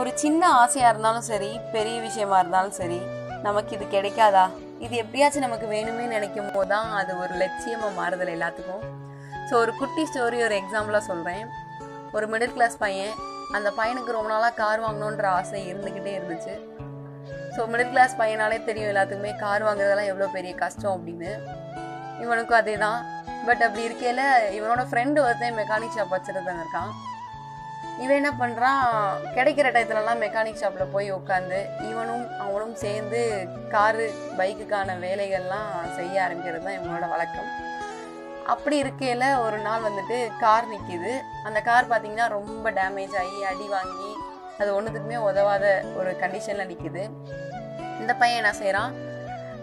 ஒரு சின்ன ஆசையாக இருந்தாலும் சரி பெரிய விஷயமா இருந்தாலும் சரி நமக்கு இது கிடைக்காதா? இது எப்படியாச்சும் நமக்கு வேணுமே நினைக்கும் போது தான் அது ஒரு லட்சியமாக மாறுதல் எல்லாத்துக்கும். ஸோ ஒரு குட்டி ஸ்டோரி ஒரு எக்ஸாம்பிளாக சொல்கிறேன் ஒரு மிடில் கிளாஸ் பையன் அந்த பையனுக்கு ரொம்ப நாளாக கார் வாங்கணுன்ற ஆசை இருந்துக்கிட்டே இருந்துச்சு. ஸோ மிடில் கிளாஸ் பையனாலே தெரியும் எல்லாத்துக்குமே கார் வாங்குறதெல்லாம் எவ்வளோ பெரிய கஷ்டம் அப்படின்னு. இவனுக்கும் அதே தான் பட் அப்படி இருக்கையில் இவனோட ஃப்ரெண்டு ஒருத்தன் மெக்கானிக் ஷாப் வச்சுருந்தாங்க இருக்கான். இவன் என்ன பண்ணுறான் கிடைக்கிற டயத்துலலாம் மெக்கானிக் ஷாப்பில் போய் உட்காந்து இவனும் அவனும் சேர்ந்து காரு பைக்குக்கான வேலைகள்லாம் செய்ய ஆரம்பிக்கிறது தான் இவனோட வழக்கம். அப்படி இருக்கையில் ஒரு நாள் வந்துட்டு கார் நிற்கிது அந்த கார் பார்த்தீங்கன்னா ரொம்ப டேமேஜ் ஆகி அடி வாங்கி அது ஒன்றுத்துக்குமே உதவாத ஒரு கண்டிஷனில் நிற்கிது இந்த பையன் என்ன செய்கிறான்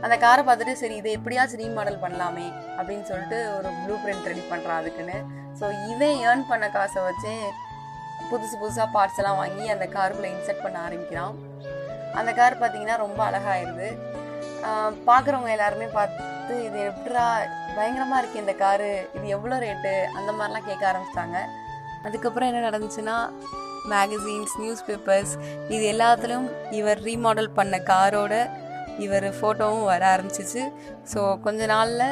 அந்த காரை பார்த்துட்டு சரி இதை எப்படியாச்சும் ரீமாடல் பண்ணலாமே அப்படின்னு சொல்லிட்டு ஒரு ப்ளூ பிரிண்ட் ரெடி பண்ணுறான் அதுக்குன்னு. ஸோ இவன் ஏர்ன் பண்ண காசை வச்சு புதுசு புதுசாக பார்ட்ஸ் எல்லாம் வாங்கி அந்த காருக்குள்ளே இன்செர்ட் பண்ண ஆரம்பிக்கிறான். அந்த கார் பார்த்தீங்கன்னா ரொம்ப அழகாயிருது. பார்க்குறவங்க எல்லாருமே பார்த்து இது எப்படா பயங்கரமாக இருக்குது இந்த காரு இது எவ்வளோ ரேட்டு அந்த மாதிரிலாம் கேட்க ஆரம்பிச்சிட்டாங்க. அதுக்கப்புறம் என்ன நடந்துச்சுன்னா மேகசின்ஸ் நியூஸ் பேப்பர்ஸ் இது எல்லாத்துலேயும் இவர் ரீமாடல் பண்ண காரோட இவர் ஃபோட்டோவும் வர ஆரம்பிச்சிச்சு. ஸோ கொஞ்ச நாளில்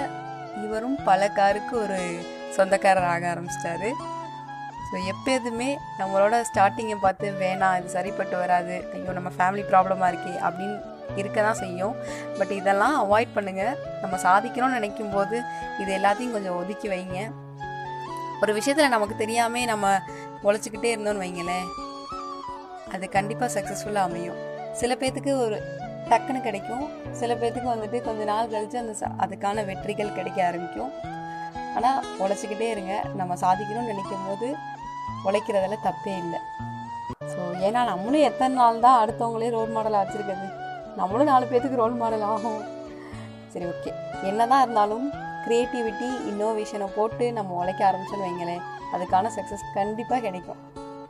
இவரும் பல காருக்கு ஒரு சொந்தக்காரர் ஆக ஆரம்பிச்சிட்டாரு. ஸோ எப்போதுமே நம்மளோட ஸ்டார்டிங்கை பார்த்து வேணாம் இது சரிப்பட்டு வராது. ஐயோ நம்ம ஃபேமிலி ப்ராப்ளமாக இருக்கே அப்படின்னு இருக்க தான் செய்யும். பட் இதெல்லாம் அவாய்ட் பண்ணுங்கள் நம்ம சாதிக்கணும்னு நினைக்கும் போது இது எல்லாத்தையும் கொஞ்சம் ஒதுக்கி வைங்க. ஒரு விஷயத்தில் நமக்கு தெரியாமல் நம்ம உழைச்சிக்கிட்டே இருந்தோம்னு வைங்களேன் அது கண்டிப்பாக சக்ஸஸ்ஃபுல்லாக அமையும். சில பேர்த்துக்கு ஒரு டக்குன்னு கிடைக்கும். சில பேர்த்துக்கு வந்துட்டு கொஞ்ச நாள் கழித்து அந்த அதுக்கான வெற்றிகள் கிடைக்க ஆரம்பிக்கும். ஆனால் உழைச்சிக்கிட்டே இருங்க. நம்ம சாதிக்கணும்னு நினைக்கும் போது உழைக்கிறதுல தப்பே இல்லை. ஸோ ஏன்னா நம்மளும் எத்தனை நாள் தான் அடுத்தவங்களே ரோல் மாடலாக வச்சுருக்கிறது? நம்மளும் நாலு பேர்த்துக்கு ரோல் மாடல் ஆகும். சரி ஓகே என்னதான் இருந்தாலும் க்ரியேட்டிவிட்டி இன்னோவேஷனை போட்டு நம்ம உழைக்க ஆரம்பிச்சோன்னு வைங்களேன் அதுக்கான சக்ஸஸ் கண்டிப்பாக கிடைக்கும்.